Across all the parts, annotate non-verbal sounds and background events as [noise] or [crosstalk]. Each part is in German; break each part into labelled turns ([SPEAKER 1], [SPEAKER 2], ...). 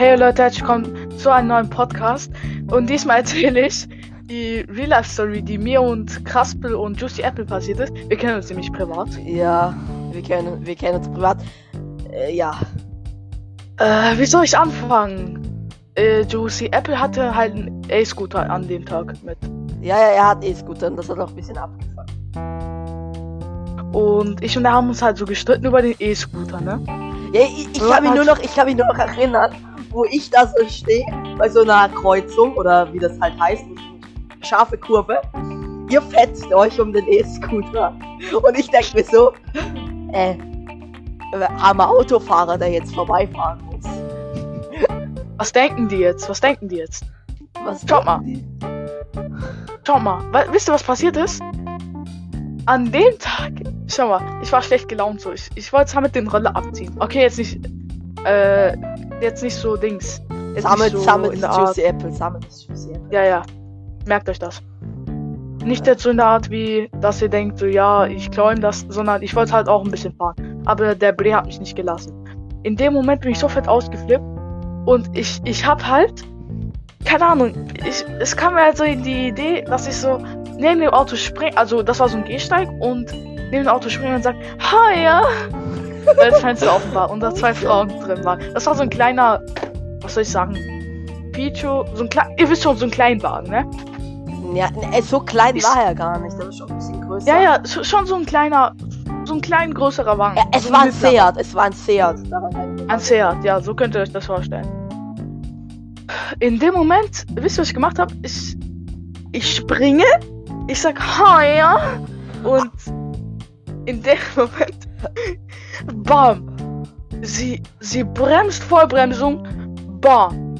[SPEAKER 1] Hey Leute, herzlich willkommen zu einem neuen Podcast. Und diesmal erzähle ich die Real-Life-Story, die mir und Kraspel und Juicy Apple passiert ist. Wir kennen uns nämlich privat.
[SPEAKER 2] Ja, wir kennen, wir kennen uns privat. Äh, ja.
[SPEAKER 1] Äh, wie soll ich anfangen? Äh, Juicy Apple hatte halt einen A-Scooter an dem Tag mit.
[SPEAKER 2] Ja, ja, er hat E-Scooter und das hat auch ein bisschen abgefangen.
[SPEAKER 1] Und ich und er haben uns halt so gestritten über den E-Scooter, ne?
[SPEAKER 2] Ja, ich, ich kann mich nur noch, ich kann mich nur noch erinnern, wo ich da so stehe, bei so einer Kreuzung oder wie das halt heißt, scharfe Kurve. Ihr fetzt euch um den E-Scooter. Und ich denke mir so, äh, armer Autofahrer, der jetzt vorbeifahren muss.
[SPEAKER 1] Was denken die jetzt? Was denken die jetzt?
[SPEAKER 2] Was
[SPEAKER 1] Schaut mal.
[SPEAKER 2] die?
[SPEAKER 1] Schau mal, wa- wisst ihr, was passiert ist? An dem Tag, schau mal, ich war schlecht gelaunt so. Ich, ich wollte mit den Roller abziehen. Okay, jetzt nicht, äh, jetzt nicht so Dings. Jetzt
[SPEAKER 2] Sammelt,
[SPEAKER 1] so
[SPEAKER 2] sammelt
[SPEAKER 1] in der Art.
[SPEAKER 2] Juicy Apple, sammelt Juicy Apple.
[SPEAKER 1] Ja, ja. Merkt euch das. Nicht jetzt so in der Art wie, dass ihr denkt, so ja, ich klaue ihm das, sondern ich wollte halt auch ein bisschen fahren. Aber der Bre hat mich nicht gelassen. In dem Moment bin ich so fett ausgeflippt und ich, ich hab halt, keine Ahnung, ich, es kam mir halt so in die Idee, dass ich so neben dem Auto springe, also das war so ein Gehsteig und neben dem Auto springe und sag, hi, ja. Weil das Fenster offen war und da zwei Frauen drin waren. Das war so ein kleiner, was soll ich sagen, Picho, so ein kleiner, ihr wisst schon, so ein Kleinwagen, ne?
[SPEAKER 2] Ja, ne, so klein
[SPEAKER 1] Ich-
[SPEAKER 2] war er gar nicht, der war schon ein bisschen größer.
[SPEAKER 1] Ja, ja, schon so ein kleiner, so ein klein größerer Wagen.
[SPEAKER 2] Ja, es
[SPEAKER 1] so
[SPEAKER 2] war ein. Seat, es war ein Seat.
[SPEAKER 1] Ein Seat, ja, so könnt ihr euch das vorstellen. In dem Moment, wisst ihr, was ich gemacht habe? Ich, ich springe, ich sag hi, ja, und in dem [laughs] Moment, bam, sie, sie bremst Vollbremsung, bam.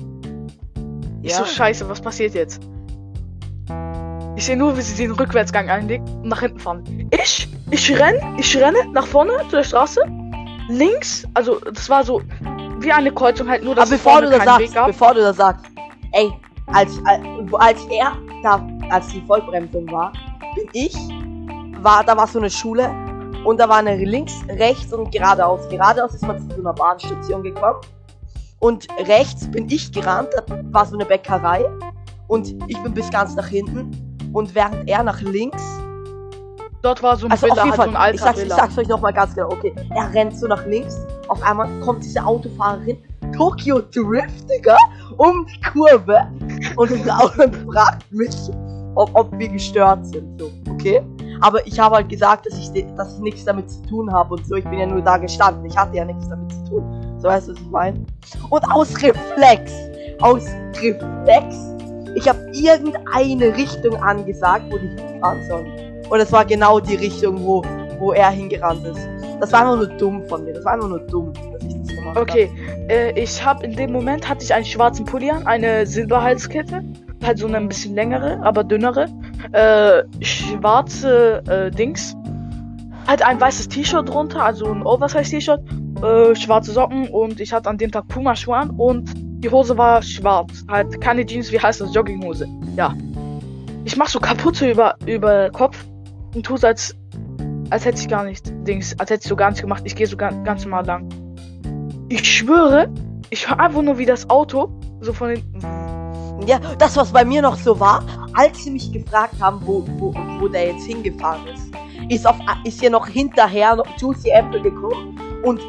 [SPEAKER 1] Ich so,
[SPEAKER 2] Ja.
[SPEAKER 1] scheiße, was passiert jetzt? Ich sehe nur, wie sie den Rückwärtsgang einlegt und nach hinten fahren. Ich, ich renn, ich renne nach vorne zu der Straße. Links, also das war so wie eine Kreuzung halt nur, dass
[SPEAKER 2] Aber bevor du das sagst, bevor du das sagst, ey, als, als, als er da, als die Vollbremsung war, bin ich, war, da war so eine Schule und da war eine links, rechts und geradeaus. Geradeaus ist man zu so einer Bahnstation gekommen. Und rechts bin ich gerannt, da war so eine Bäckerei. Und ich bin bis ganz nach hinten. Und während er nach links
[SPEAKER 1] Dort war so ein
[SPEAKER 2] also
[SPEAKER 1] Villa,
[SPEAKER 2] auf jeden
[SPEAKER 1] halt so
[SPEAKER 2] Fall,
[SPEAKER 1] ein
[SPEAKER 2] ich,
[SPEAKER 1] alter
[SPEAKER 2] sag's, ich sag's euch nochmal ganz genau, okay. Er rennt so nach links, auf einmal kommt diese Autofahrerin, Tokyo Drift, Digga, um die Kurve und, [laughs] und fragt mich, ob, ob wir gestört sind, so, okay? Aber ich habe halt gesagt, dass ich, dass ich nichts damit zu tun habe und so, ich bin ja nur da gestanden, ich hatte ja nichts damit zu tun. So weißt du, was ich meine? Und aus Reflex, aus Reflex, ich habe irgendeine Richtung angesagt, wo die hinfahren sollen. Und es war genau die Richtung, wo, wo er hingerannt ist. Das war einfach nur dumm von mir. Das war einfach nur dumm, dass ich das gemacht habe.
[SPEAKER 1] Okay, äh, ich habe in dem Moment hatte ich einen schwarzen Pulli an, eine Silberhalskette, halt so eine ein bisschen längere, aber dünnere, äh, schwarze äh, Dings, halt ein weißes T-Shirt drunter, also ein Oversize-T-Shirt, äh, schwarze Socken und ich hatte an dem Tag Puma-Schuhe an und die Hose war schwarz, halt keine Jeans, wie heißt das, Jogginghose, ja. Ich mach so Kapuze über über Kopf und tu's als als hätte ich gar nicht Dings, als hätte ich so gar nichts gemacht. Ich gehe so ganz, ganz normal lang. Ich schwöre, ich höre einfach nur wie das Auto so von den.
[SPEAKER 2] Ja, das, was bei mir noch so war, als sie mich gefragt haben, wo, wo, wo der jetzt hingefahren ist, ist, auf, ist hier noch hinterher noch Juicy Apple gekommen und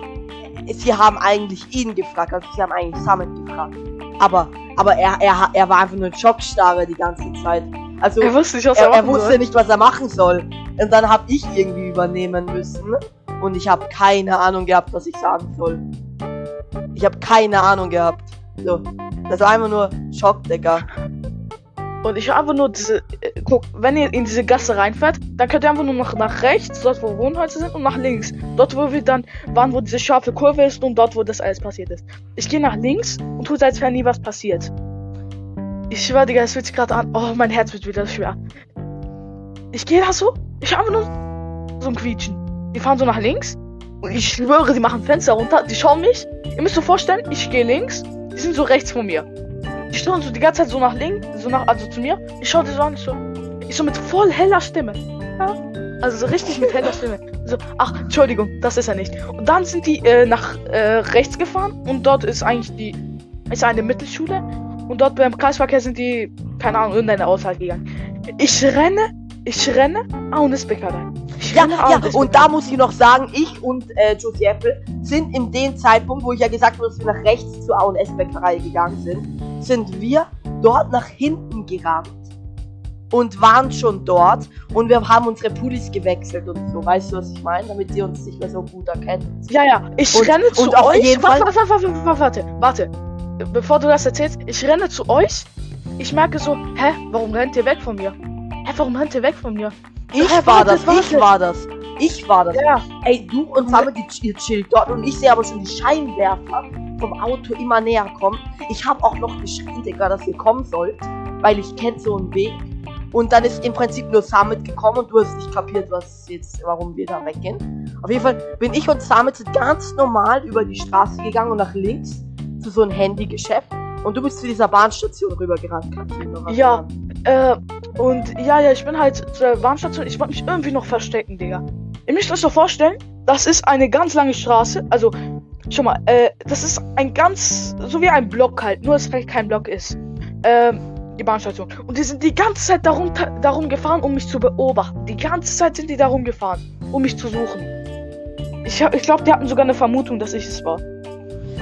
[SPEAKER 2] sie haben eigentlich ihn gefragt, also sie haben eigentlich Summit gefragt. Aber, aber er, er, er war einfach nur Schockstarre die ganze Zeit. Also,
[SPEAKER 1] Er wusste nicht, was
[SPEAKER 2] er,
[SPEAKER 1] er,
[SPEAKER 2] er
[SPEAKER 1] machen
[SPEAKER 2] wusste
[SPEAKER 1] soll.
[SPEAKER 2] nicht, was er machen soll. Und dann habe ich irgendwie übernehmen müssen. Und ich habe keine Ahnung gehabt, was ich sagen soll. Ich habe keine Ahnung gehabt. So. Das war einfach nur Schock, Digga.
[SPEAKER 1] Und ich höre einfach nur diese. Äh, guck, wenn ihr in diese Gasse reinfährt, dann könnt ihr einfach nur nach, nach rechts, dort wo Wohnhäuser sind, und nach links. Dort, wo wir dann waren, wo diese scharfe Kurve ist und dort, wo das alles passiert ist. Ich gehe nach links und tue, als wäre nie was passiert. Ich schwör, Digga, es fühlt sich gerade an. Oh, mein Herz wird wieder schwer. Ich gehe da so, ich habe nur so ein Quietschen. Die fahren so nach links und ich schwöre, die machen Fenster runter, die schauen mich. Ihr müsst euch vorstellen, ich gehe links, die sind so rechts von mir. Die schauen so die ganze Zeit so nach links, so nach, also zu mir. Ich schaue die so an, ich so, ich so mit voll heller Stimme. Ja? Also so richtig mit heller Stimme. So, ach, Entschuldigung, das ist er nicht. Und dann sind die äh, nach äh, rechts gefahren und dort ist eigentlich die ist eine Mittelschule. Und dort beim Kreisverkehr sind die, keine Ahnung, irgendeine Aushalt gegangen. Ich renne, ich renne, ah, und ist Bäckerei.
[SPEAKER 2] Ja, ja, und da muss ich noch sagen, ich und äh, Josie Apple sind in dem Zeitpunkt, wo ich ja gesagt habe, dass wir nach rechts zur A&S-Bäckerei gegangen sind, sind wir dort nach hinten gerannt und waren schon dort und wir haben unsere Pullis gewechselt und so, weißt du, was ich meine? Damit die uns nicht mehr so gut erkennen.
[SPEAKER 1] Ja, ja, ich
[SPEAKER 2] Und-
[SPEAKER 1] renne zu
[SPEAKER 2] und
[SPEAKER 1] euch. warte, warte, warte, warte, warte. Bevor du das erzählst, ich renne zu euch. Ich merke so, hä, warum rennt ihr weg von mir? Hä, warum rennt ihr weg von mir?
[SPEAKER 2] Ich
[SPEAKER 1] Hä,
[SPEAKER 2] war das, ich war das, ich war das.
[SPEAKER 1] Ja,
[SPEAKER 2] Ey, du und Samme, die ihr chillt dort und ich sehe aber schon die Scheinwerfer vom Auto immer näher kommen. Ich habe auch noch geschrien, Digga, dass ihr kommen sollt, weil ich kenn so einen Weg. Und dann ist im Prinzip nur Summit gekommen und du hast nicht kapiert, was jetzt, warum wir da weggehen. Auf jeden Fall bin ich und Summit ganz normal über die Straße gegangen und nach links zu so einem Handygeschäft. Und du bist zu dieser Bahnstation rübergerannt, kannst du dich noch
[SPEAKER 1] Ja. äh, und ja, ja, ich bin halt zur Bahnstation. Ich wollte mich irgendwie noch verstecken, Digga. Ihr müsst euch so vorstellen, das ist eine ganz lange Straße. Also, schau mal, äh, das ist ein ganz, so wie ein Block halt, nur dass es kein Block ist. Ähm, die Bahnstation. Und die sind die ganze Zeit darum, darum gefahren, um mich zu beobachten. Die ganze Zeit sind die darum gefahren, um mich zu suchen. Ich, ich glaube, die hatten sogar eine Vermutung, dass ich es war.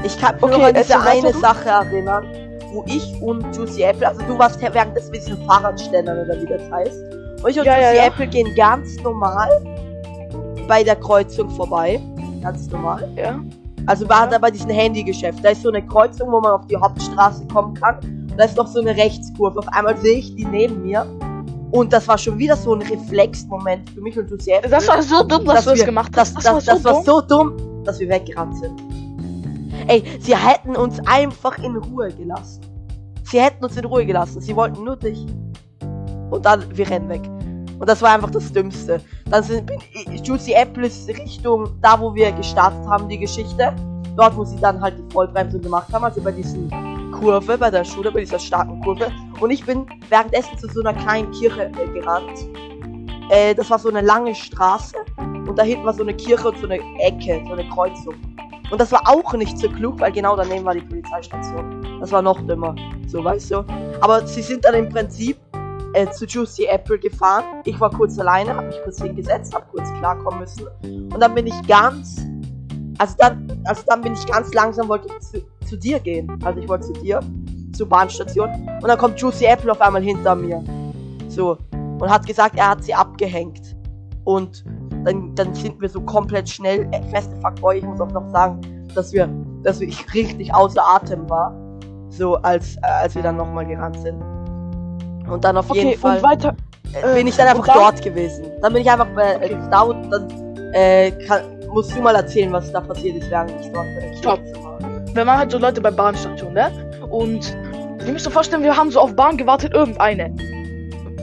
[SPEAKER 2] Ich kann mich
[SPEAKER 1] Okay,
[SPEAKER 2] noch an diese
[SPEAKER 1] weiter,
[SPEAKER 2] eine
[SPEAKER 1] du.
[SPEAKER 2] Sache erinnern, wo ich und Juicy Apple, also du warst ja währenddessen mit diesen Fahrradständern oder wie das heißt. Und ich und
[SPEAKER 1] Ja,
[SPEAKER 2] Juicy
[SPEAKER 1] ja.
[SPEAKER 2] Apple gehen ganz normal bei der Kreuzung vorbei. Ganz normal.
[SPEAKER 1] Ja.
[SPEAKER 2] Also wir waren da bei diesem Handygeschäft. Da ist so eine Kreuzung, wo man auf die Hauptstraße kommen kann. Und da ist noch so eine Rechtskurve. Auf einmal sehe ich die neben mir. Und das war schon wieder so ein Reflexmoment für mich und Juicy Apple.
[SPEAKER 1] Das war so dumm, dass, du es
[SPEAKER 2] wir-
[SPEAKER 1] gemacht
[SPEAKER 2] das,
[SPEAKER 1] hast.
[SPEAKER 2] Das, das, war so dumm, dass wir weggerannt sind. Ey, sie hätten uns einfach in Ruhe gelassen. Sie hätten uns in Ruhe gelassen. Sie wollten nur dich. Und dann, wir rennen weg. Und das war einfach das Dümmste. Dann sind, bin ich, Juicy Apple ist Richtung da, wo wir gestartet haben, die Geschichte. Dort, wo sie dann halt die Vollbremsung gemacht haben, also bei diesen Kurve, bei der Schule, bei dieser starken Kurve. Und ich bin währenddessen zu so einer kleinen Kirche äh, gerannt. Äh, das war so eine lange Straße. Und da hinten war so eine Kirche und so eine Ecke, so eine Kreuzung. Und das war auch nicht so klug, weil genau daneben war die Polizeistation. Das war noch dümmer. So, weißt du? Aber sie sind dann im Prinzip äh, zu Juicy Apple gefahren. Ich war kurz alleine, hab mich kurz hingesetzt, hab kurz klarkommen müssen. Und dann bin ich ganz. Also dann, also dann bin ich ganz langsam, wollte ich zu, zu dir gehen. Also ich wollte zu dir, zur Bahnstation. Und dann kommt Juicy Apple auf einmal hinter mir. So. Und hat gesagt, er hat sie abgehängt. Und dann, dann sind wir so komplett schnell. Äh, feste Fuckboy, ich muss auch noch sagen, dass wir, dass wir ich richtig außer Atem war. So als, äh, als wir dann nochmal gerannt sind. Und dann auf
[SPEAKER 1] Okay,
[SPEAKER 2] jeden Fall
[SPEAKER 1] und weiter.
[SPEAKER 2] äh, bin ich dann einfach
[SPEAKER 1] dann-
[SPEAKER 2] dort gewesen. Dann bin ich einfach bei äh,
[SPEAKER 1] Okay.
[SPEAKER 2] da und dann äh, kann, musst du mal erzählen, was da passiert ist, während ich dort bei der
[SPEAKER 1] Stopp.
[SPEAKER 2] Kirche war.
[SPEAKER 1] wenn man halt so Leute bei Bahnstation, ne? Und ihr müsst euch vorstellen, wir haben so auf Bahn gewartet, irgendeine.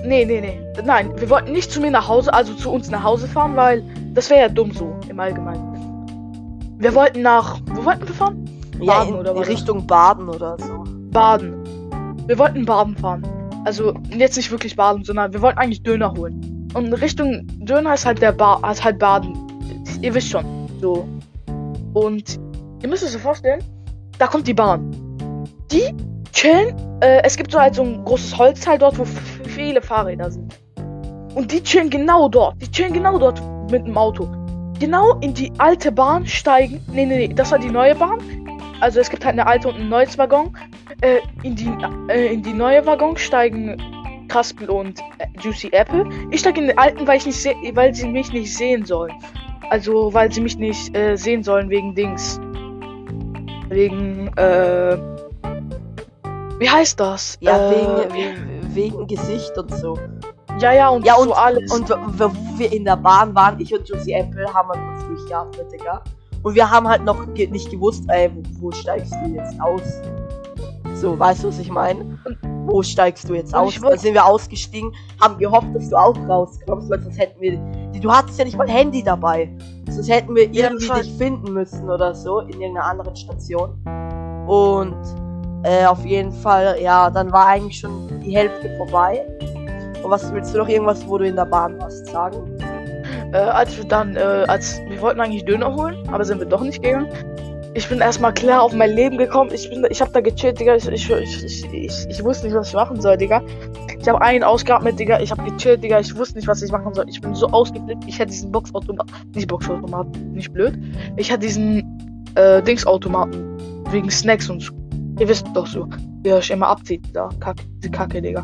[SPEAKER 1] Nee, nee, nee. Nein, wir wollten nicht zu mir nach Hause, also zu uns nach Hause fahren, weil das wäre ja dumm so im Allgemeinen. Wir wollten nach. Wo wollten wir fahren?
[SPEAKER 2] Ja,
[SPEAKER 1] Baden
[SPEAKER 2] in,
[SPEAKER 1] oder was?
[SPEAKER 2] Richtung Baden oder so.
[SPEAKER 1] Baden. Wir wollten Baden fahren. Also jetzt nicht wirklich Baden, sondern wir wollten eigentlich Döner holen. Und Richtung Döner ist halt der ba ist halt Baden. Ihr wisst schon. So. Und ihr müsst euch so vorstellen, da kommt die Bahn. Die chillen. Äh, es gibt so halt so ein großes Holzteil dort, wo viele Fahrräder sind. Und die chillen genau dort. Die chillen genau dort mit dem Auto. Genau in die alte Bahn steigen. Nee, nee, nee, das war die neue Bahn. Also es gibt halt eine alte und ein neues Waggon. Äh, in, die, äh, in die neue Waggon steigen Kaspel und äh, Juicy Apple. Ich steige in den alten, weil ich nicht weil sie mich nicht sehen sollen. Also weil sie mich nicht äh, sehen sollen wegen Dings. Wegen äh wie heißt das?
[SPEAKER 2] Ja,
[SPEAKER 1] äh,
[SPEAKER 2] wegen, we- wegen Gesicht und so.
[SPEAKER 1] ja ja und
[SPEAKER 2] Ja, und,
[SPEAKER 1] so alles.
[SPEAKER 2] und wo wir in der Bahn waren, ich und Juicy Apple haben halt uns durchgeatmet, Digga. Und wir haben halt noch ge nicht gewusst, ey, wo, wo steigst du jetzt aus? So, weißt du, was ich meine? Wo steigst du jetzt aus? Dann sind wir ausgestiegen, haben gehofft, dass du auch rauskommst, weil sonst hätten wir. Du hattest ja nicht mal Handy dabei. Sonst hätten wir irgendwie dich finden müssen oder so in irgendeiner anderen Station. Und äh, auf jeden Fall, ja, dann war eigentlich schon die Hälfte vorbei. Und was willst du noch irgendwas, wo du in der Bahn warst, sagen?
[SPEAKER 1] äh, als wir dann, äh, als wir wollten eigentlich Döner holen, aber sind wir doch nicht gegangen. ich bin erstmal klar auf mein Leben gekommen. Ich bin, ich habe da gechillt, Digga. Ich, ich, ich, ich, ich, wusste nicht, was ich machen soll, Digga. Ich habe einen ausgehabt mit, Digga. Ich habe gechillt, Digga. Ich wusste nicht, was ich machen soll. Ich bin so ausgeflippt. Ich hätte diesen Boxautomat, nicht Boxautomat, nicht blöd. Ich hatte diesen äh, Dingsautomaten wegen Snacks und so. Ihr wisst doch so, wie ihr euch immer abzieht, da Kacke, diese Kacke, Digga.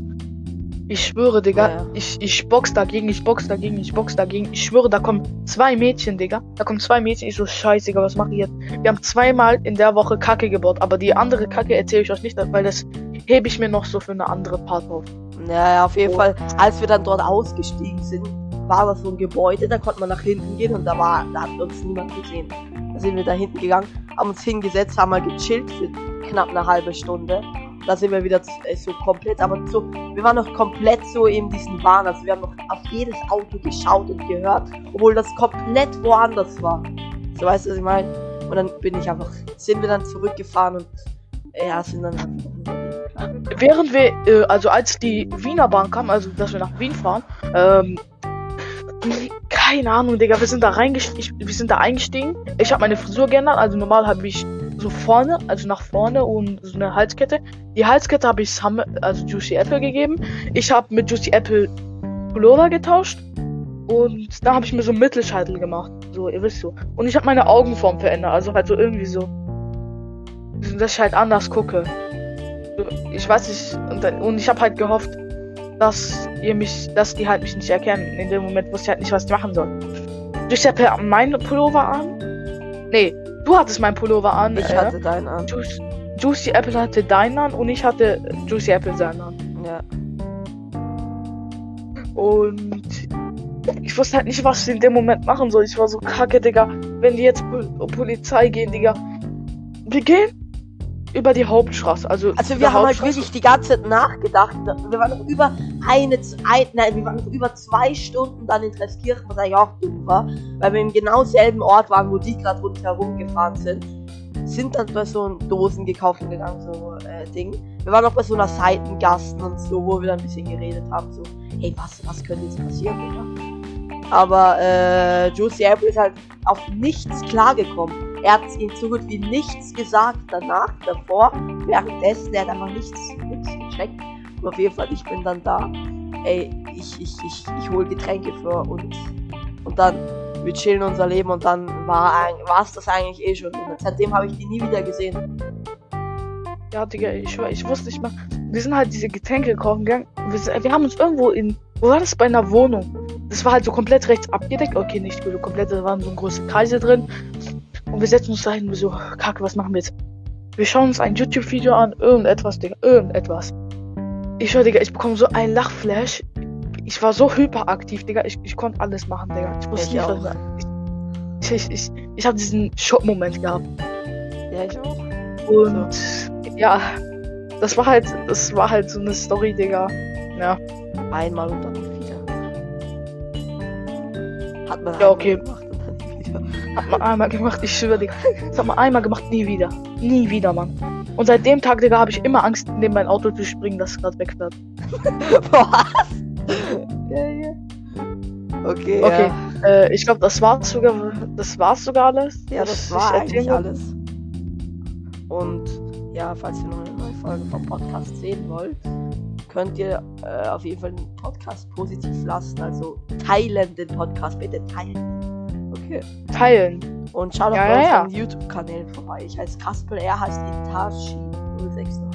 [SPEAKER 1] Ich schwöre, Digga,
[SPEAKER 2] Ja, ja.
[SPEAKER 1] ich, ich box dagegen, ich box dagegen, ich box dagegen. Ich schwöre, da kommen zwei Mädchen, Digga. Da kommen zwei Mädchen. Ich so, scheiße, Digga, was mache ich jetzt? Wir haben zweimal in der Woche Kacke gebaut, aber die andere Kacke erzähle ich euch nicht, weil das hebe ich mir noch so für eine andere Part auf.
[SPEAKER 2] Ja, ja, auf jeden Fall, als wir dann dort ausgestiegen sind, war das so ein Gebäude, da konnte man nach hinten gehen und da war, da hat uns niemand gesehen. Da sind wir da hinten gegangen, haben uns hingesetzt, haben mal gechillt für knapp eine halbe Stunde. Da sind wir wieder äh, so komplett, aber so, wir waren noch komplett so in diesen Bahn, also wir haben noch auf jedes Auto geschaut und gehört, obwohl das komplett woanders war. So weißt du, was ich meine? Und dann bin ich einfach, sind wir dann zurückgefahren und ja, sind dann
[SPEAKER 1] Während wir, äh, also als die Wiener Bahn kam, also dass wir nach Wien fahren, ähm, keine Ahnung, Digga, wir sind da reingestiegen, wir sind da eingestiegen. Ich habe meine Frisur geändert, also normal habe ich so vorne, also nach vorne und so eine Halskette. Die Halskette habe ich Sam, also Juicy Apple gegeben. Ich habe mit Juicy Apple Pullover getauscht und da habe ich mir so einen Mittelscheitel gemacht, so, ihr wisst so. Und ich habe meine Augenform verändert, also halt so irgendwie so, dass ich halt anders gucke. Ich weiß nicht, und, dann- ich habe halt gehofft, dass ihr mich, dass die halt mich nicht erkennen. In dem Moment wusste ich halt nicht, was ich machen soll. Ich habe meinen Pullover an. Nee, du hattest meinen Pullover an.
[SPEAKER 2] Ich
[SPEAKER 1] äh,
[SPEAKER 2] hatte deinen an.
[SPEAKER 1] Juice, Juicy Apple hatte deinen an und ich hatte Juicy Apple seinen an.
[SPEAKER 2] Ja.
[SPEAKER 1] Und ich wusste halt nicht, was ich in dem Moment machen soll. Ich war so kacke, Digga. Wenn die jetzt Pol Polizei gehen, Digga. Wir gehen über die Hauptstraße. Also,
[SPEAKER 2] Also wir haben halt wirklich die ganze Zeit nachgedacht. Wir waren noch über eine, ein, nein, wir waren noch über zwei Stunden dann in Treskirchen, was eigentlich auch dumm war, weil wir im genau selben Ort waren, wo die gerade rundherum gefahren sind. Sind dann bei so Dosen gekauft und gegangen, so äh, Ding. Wir waren noch bei so einer Seitengasten und so, wo wir dann ein bisschen geredet haben, so, hey, was, was könnte jetzt passieren, Digga? Aber äh, Juicy Apple ist halt auf nichts klargekommen. Er hat ihm so gut wie nichts gesagt danach, davor, währenddessen, er hat einfach nichts, nichts gecheckt. Und auf jeden Fall, ich bin dann da. Ey, ich, ich, ich, ich hol Getränke für und, und dann, wir chillen unser Leben und dann war es das eigentlich eh schon. Und seitdem habe ich die nie wieder gesehen.
[SPEAKER 1] Ja, Digga, ich, ich wusste nicht mal. Wir sind halt diese Getränke kaufen gegangen. Wir, wir haben uns irgendwo in. Wo war das? Bei einer Wohnung. Das war halt so komplett rechts abgedeckt. Okay, nicht so komplett, da waren so große Kreise drin. Und wir setzen uns da hin und wir so, Kacke, was machen wir jetzt? Wir schauen uns ein YouTube-Video an, irgendetwas, Digga, irgendetwas. Ich schwör, Digga, ich bekomme so einen Lachflash. Ich war so hyperaktiv, Digga. Ich, ich konnte alles machen, Digga. Ich wusste
[SPEAKER 2] Ich
[SPEAKER 1] nicht, was ich, ich, ich, ich habe diesen Schockmoment gehabt.
[SPEAKER 2] Ja, ich auch.
[SPEAKER 1] Und ja, das war halt, das war halt so eine Story, Digga. Ja,
[SPEAKER 2] Einmal und dann wieder. Hat man
[SPEAKER 1] Ja, okay.
[SPEAKER 2] gemacht
[SPEAKER 1] hat man einmal gemacht, ich schwöre, Digga. Das hat man einmal gemacht, nie wieder. Nie wieder, Mann. Und seit dem Tag, Digga, habe ich immer Angst, neben mein Auto zu springen, dass es gerade wegfährt. [laughs]
[SPEAKER 2] Was? ja, ja. Okay,
[SPEAKER 1] Okay,
[SPEAKER 2] ja.
[SPEAKER 1] äh, ich glaube, das war's sogar, das war's sogar alles.
[SPEAKER 2] Ja, das war eigentlich
[SPEAKER 1] wollte.
[SPEAKER 2] alles. Und ja, falls ihr noch eine neue Folge vom Podcast sehen wollt, könnt ihr äh, auf jeden Fall den Podcast positiv lassen. Also teilen den Podcast, bitte teilen.
[SPEAKER 1] Teilen.
[SPEAKER 2] Und schaut
[SPEAKER 1] Ja,
[SPEAKER 2] auf
[SPEAKER 1] ja, ja.
[SPEAKER 2] unseren YouTube-Kanälen vorbei. Ich heiße Kaspel, er heißt Itachi0691.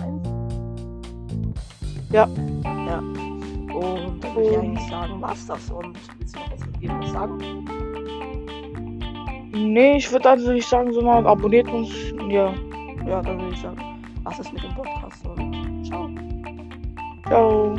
[SPEAKER 1] Ja.
[SPEAKER 2] Ja. Und dann würde ich eigentlich sagen, war's das. Und willst du noch was irgendwas sagen?
[SPEAKER 1] Nee, ich würde also nicht sagen, sondern abonniert uns. Ja,
[SPEAKER 2] Ja, dann würde ich sagen, was ist mit dem Podcast? Und ciao.
[SPEAKER 1] ciao.